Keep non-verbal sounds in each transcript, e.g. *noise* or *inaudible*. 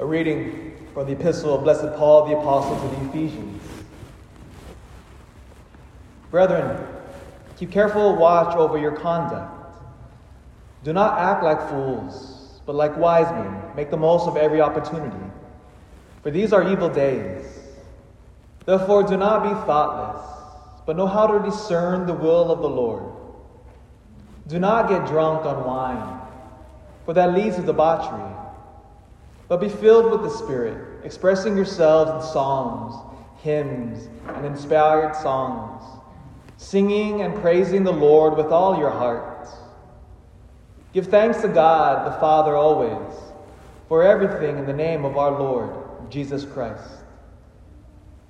A reading from the epistle of Blessed Paul the Apostle to the Ephesians. Brethren, keep careful watch over your conduct. Do not act like fools, but like wise men. Make the most of every opportunity. For these are evil days. Therefore, do not be thoughtless, but know how to discern the will of the Lord. Do not get drunk on wine, for that leads to debauchery. But be filled with the Spirit, expressing yourselves in psalms, hymns, and inspired songs, singing and praising the Lord with all your heart. Give thanks to God the Father always, for everything in the name of our Lord Jesus Christ.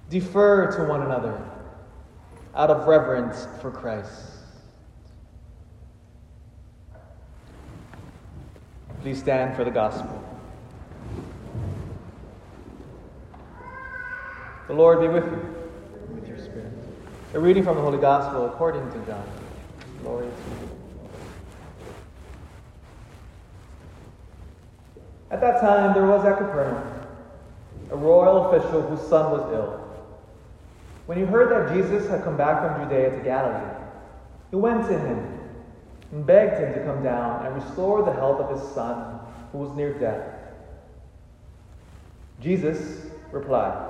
Defer to one another out of reverence for Christ. Please stand for the gospel. The Lord be with you, with your spirit. A reading from the Holy Gospel according to John. Glory to you. At that time, there was at Capernaum a royal official whose son was ill. When he heard that Jesus had come back from Judea to Galilee, he went to him and begged him to come down and restore the health of his son, who was near death. Jesus replied,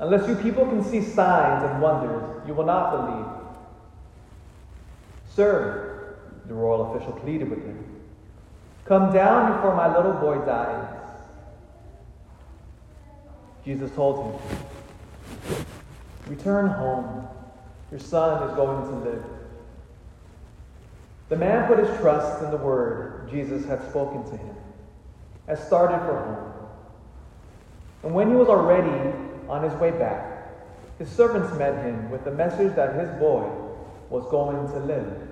Unless you people can see signs and wonders, you will not believe. Sir, the royal official pleaded with him, come down before my little boy dies. Jesus told him, Return home. Your son is going to live. The man put his trust in the word Jesus had spoken to him, and started for home. And when he was already on his way back, his servants met him with the message that his boy was going to live.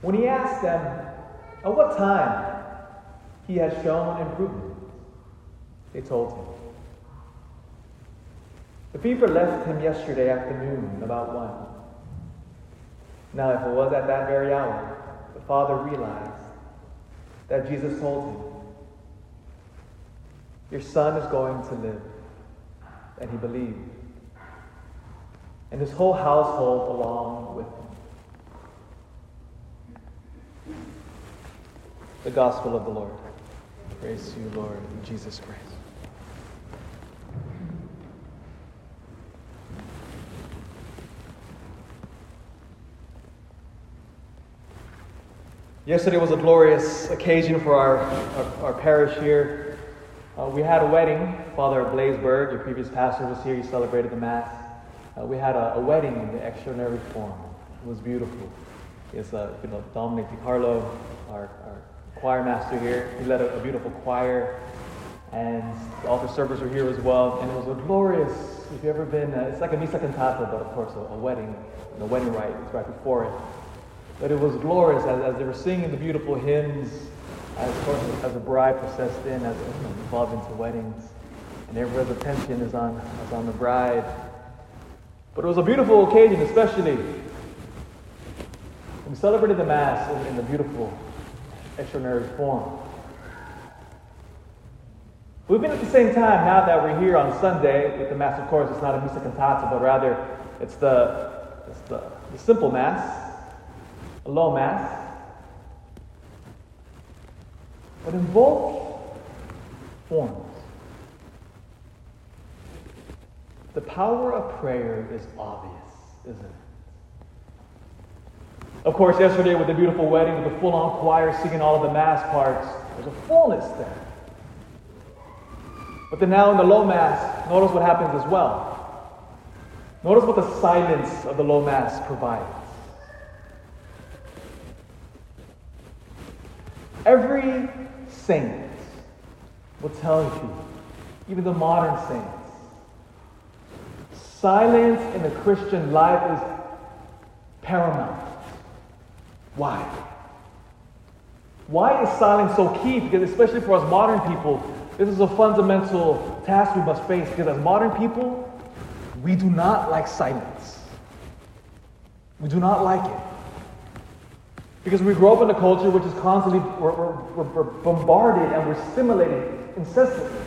When he asked them at what time he had shown improvement, they told him. The fever left him yesterday afternoon about one. Now, if it was at that very hour, the father realized that Jesus told him, Your son is going to live. And he believed. And his whole household along with him. The Gospel of the Lord. Praise you, Lord, in Jesus Christ. Yesterday was a glorious occasion for our, our, our parish here. Uh, we had a wedding. Father Blaisberg, your previous pastor, was here. He celebrated the Mass. Uh, we had a, a, wedding in the extraordinary form. It was beautiful. It's uh, you know, Dominic DiCarlo, our, our choir master here. He led a, a beautiful choir, and the altar servers were here as well. And it was a glorious, if you've ever been, uh, it's like a missa cantata, but of course a, a wedding. The wedding rite is right before it. But it was glorious as, as they were singing the beautiful hymns, as, as the bride processed in, as know, involved into weddings, and everyone's attention is on, is on the bride. But it was a beautiful occasion, especially we celebrated the Mass in, in the beautiful, extraordinary form. We've been at the same time, now that we're here on Sunday with the Mass, of course, it's not a Missa Cantata, but rather it's the, it's the, the simple Mass, a low mass. But in both forms, the power of prayer is obvious, isn't it? Of course, yesterday with the beautiful wedding, with the full on choir singing all of the mass parts, there's a fullness there. But then now in the low mass, notice what happens as well. Notice what the silence of the low mass provides. Every saint will tell you, even the modern saints, silence in the Christian life is paramount. Why? Why is silence so key? Because, especially for us modern people, this is a fundamental task we must face. Because, as modern people, we do not like silence. We do not like it. Because we grow up in a culture which is constantly we're, we're, we're bombarded and we're stimulated incessantly.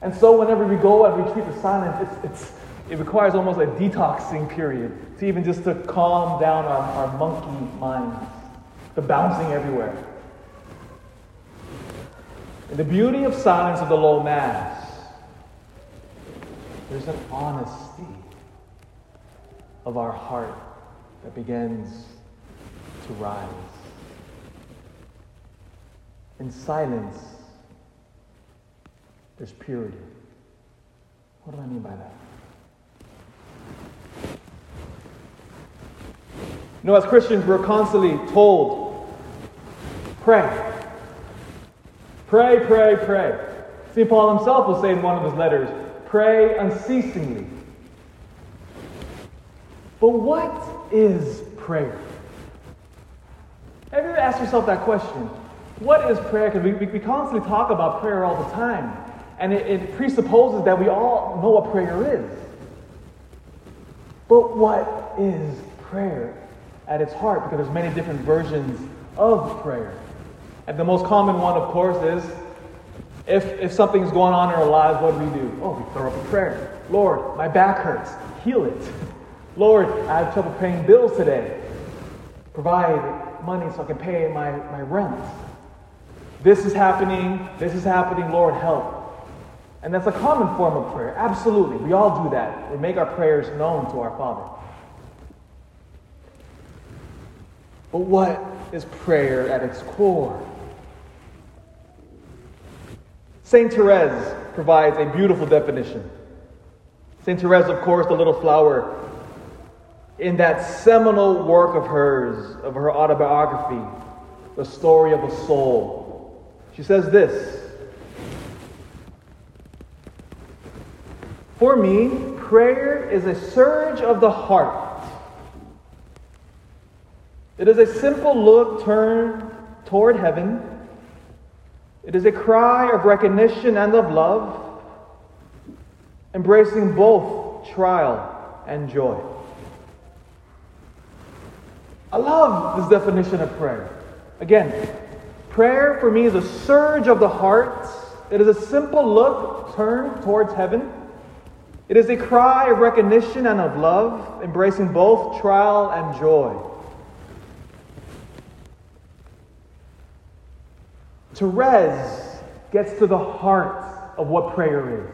And so whenever we go and retreat to silence, it's, it's, it requires almost a detoxing period to even just to calm down our, our monkey minds, the bouncing everywhere. In the beauty of silence of the low mass, there's an honesty of our heart that begins to rise. In silence, there's purity. What do I mean by that? You know, as Christians, we're constantly told, pray. Pray, pray, pray. St. Paul himself will say in one of his letters, pray unceasingly. But what is prayer? Have you ever asked yourself that question? What is prayer? Because we, we, constantly talk about prayer all the time. And it, it presupposes that we all know what prayer is. But what is prayer at its heart? Because there's many different versions of prayer. And the most common one, of course, is if, if something's going on in our lives, what do we do? Oh, we throw up a prayer. Lord, my back hurts. Heal it. *laughs* Lord, I have trouble paying bills today. Provide money so I can pay my, my rent. This is happening. This is happening. Lord, help. And that's a common form of prayer. Absolutely. We all do that. We make our prayers known to our Father. But what is prayer at its core? St. Therese provides a beautiful definition. St. Therese, of course, the little flower, in that seminal work of hers, of her autobiography, The Story of a Soul, she says this For me, prayer is a surge of the heart. It is a simple look turned toward heaven. It is a cry of recognition and of love, embracing both trial and joy. I love this definition of prayer. Again, prayer for me is a surge of the heart. It is a simple look turned towards heaven. It is a cry of recognition and of love, embracing both trial and joy. Therese gets to the heart of what prayer is.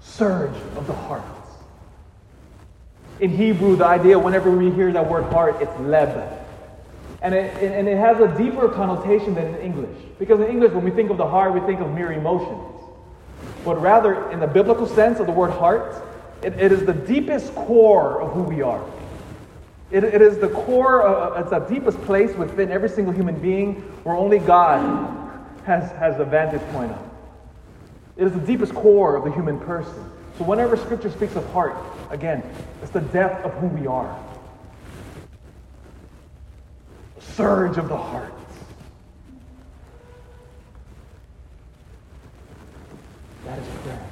Surge of the heart. In Hebrew, the idea, whenever we hear that word heart, it's leb. And it, and it has a deeper connotation than in English. Because in English, when we think of the heart, we think of mere emotions but rather in the biblical sense of the word heart, it, it is the deepest core of who we are. It, it is the core, of, it's the deepest place within every single human being where only God has, has a vantage point on. It is the deepest core of the human person. So whenever Scripture speaks of heart, again, it's the depth of who we are. surge of the heart. That is prayer.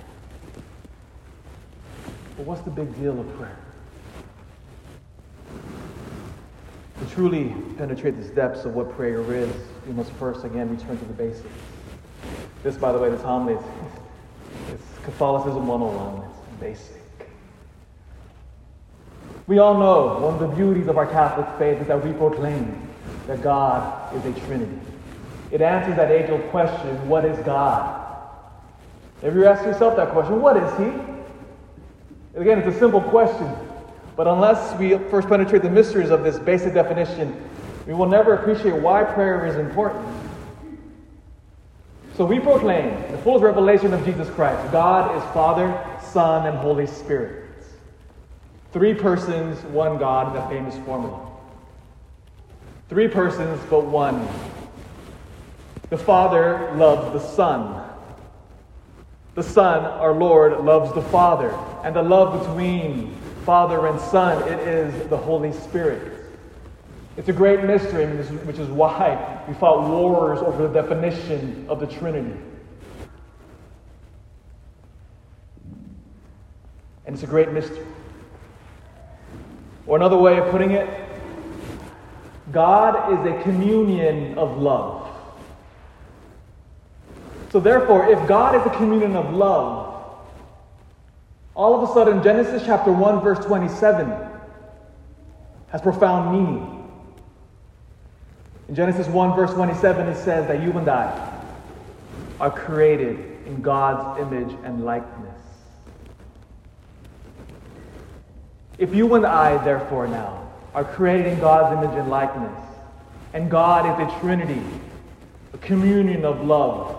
But what's the big deal of prayer? To truly penetrate the depths of what prayer is, we must first again return to the basics. This, by the way, this homily is Catholicism 101. It's basic. We all know one of the beauties of our Catholic faith is that we proclaim that God is a Trinity. It answers that age old question what is God? If you ask yourself that question, what is he? Again, it's a simple question. But unless we first penetrate the mysteries of this basic definition, we will never appreciate why prayer is important. So we proclaim the fullest revelation of Jesus Christ. God is Father, Son, and Holy Spirit. Three persons, one God, in that famous formula. Three persons, but one. The Father loves the Son. The Son, our Lord, loves the Father. And the love between Father and Son, it is the Holy Spirit. It's a great mystery, which is why we fought wars over the definition of the Trinity. And it's a great mystery. Or another way of putting it, God is a communion of love. So, therefore, if God is a communion of love, all of a sudden, Genesis chapter 1, verse 27 has profound meaning. In Genesis 1, verse 27, it says that you and I are created in God's image and likeness. If you and I, therefore, now are created in God's image and likeness, and God is a Trinity, a communion of love,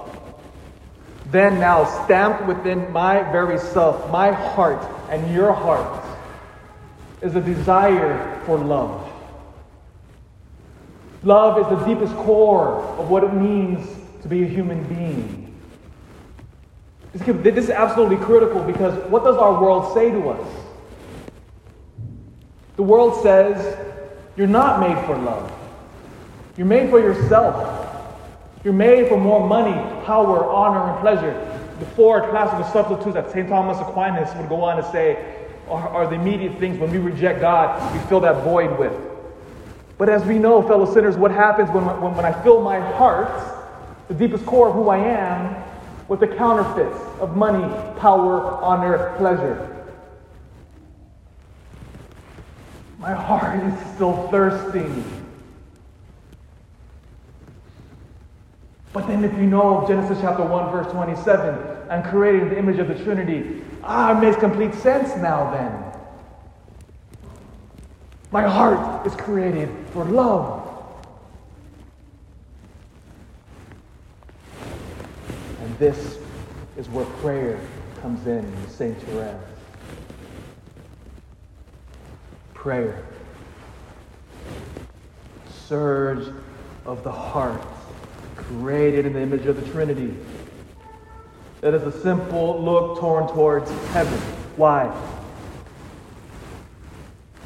then now stamped within my very self, my heart, and your heart is a desire for love. Love is the deepest core of what it means to be a human being. This is absolutely critical because what does our world say to us? The world says, You're not made for love. You're made for yourself. You're made for more money, power, honor, and pleasure. The four classical substitutes that St. Thomas Aquinas would go on to say are, are the immediate things when we reject God, we fill that void with. But as we know, fellow sinners, what happens when, when, when I fill my heart, the deepest core of who I am, with the counterfeits of money, power, honor, pleasure? My heart is still thirsting. But then, if you know Genesis chapter 1, verse 27, and created in the image of the Trinity, ah, it makes complete sense now then. My heart is created for love. And this is where prayer comes in, St. Therese. Prayer. Surge of the heart, created in the image of the Trinity. It is a simple look torn towards heaven. Why?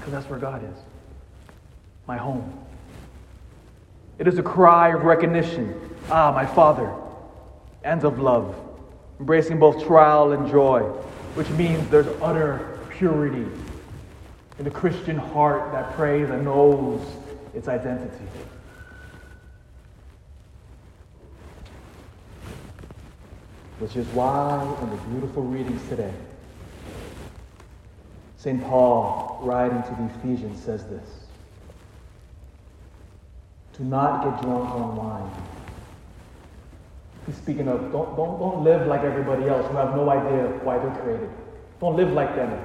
Because that's where God is my home. It is a cry of recognition. Ah, my Father, and of love, embracing both trial and joy, which means there's utter purity in the Christian heart that prays and knows its identity. Which is why, in the beautiful readings today, St. Paul, writing to the Ephesians, says this Do not get drunk on wine. He's speaking of don't, don't, don't live like everybody else who have no idea why they're created. Don't live like them.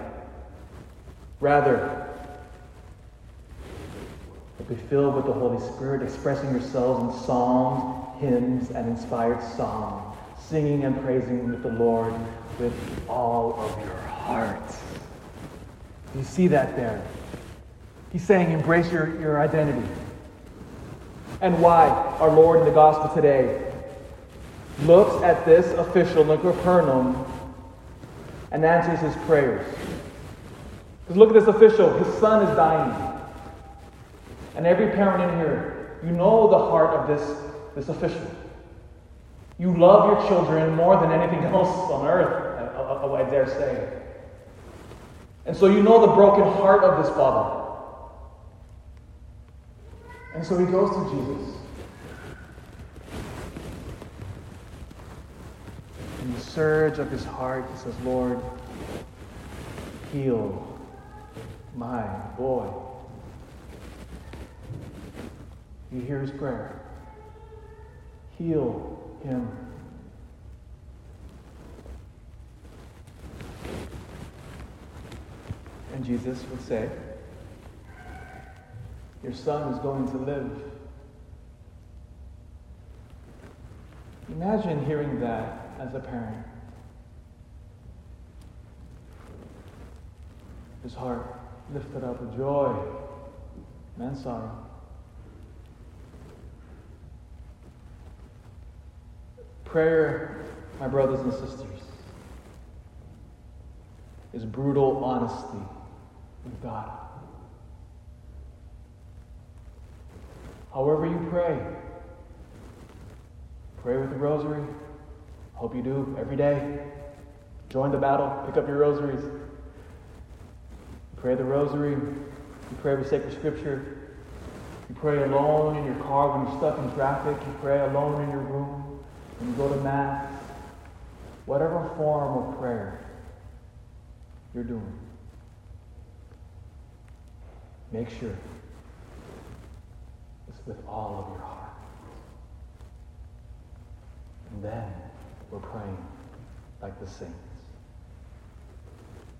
Rather, be filled with the Holy Spirit, expressing yourselves in psalms, hymns, and inspired song, singing and praising with the Lord with all of your heart. You see that there. He's saying, embrace your, your identity. And why? Our Lord in the gospel today looks at this official in Capernaum and answers his prayers. Because look at this official. His son is dying. And every parent in here, you know the heart of this, this official. You love your children more than anything *laughs* else on earth, I dare say. And so you know the broken heart of this father. And so he goes to Jesus. In the surge of his heart, he says, Lord, heal my boy. You hear his prayer. Heal him. And Jesus would say, Your son is going to live. Imagine hearing that as a parent. His heart lifted up with joy and sorrow. Prayer, my brothers and sisters, is brutal honesty with God. However, you pray, pray with the rosary. Hope you do every day. Join the battle, pick up your rosaries. Pray the rosary, you pray with sacred scripture. You pray alone in your car when you're stuck in traffic. You pray alone in your room when you go to Mass. Whatever form of prayer you're doing. Make sure it's with all of your heart. And then we're praying like the saints.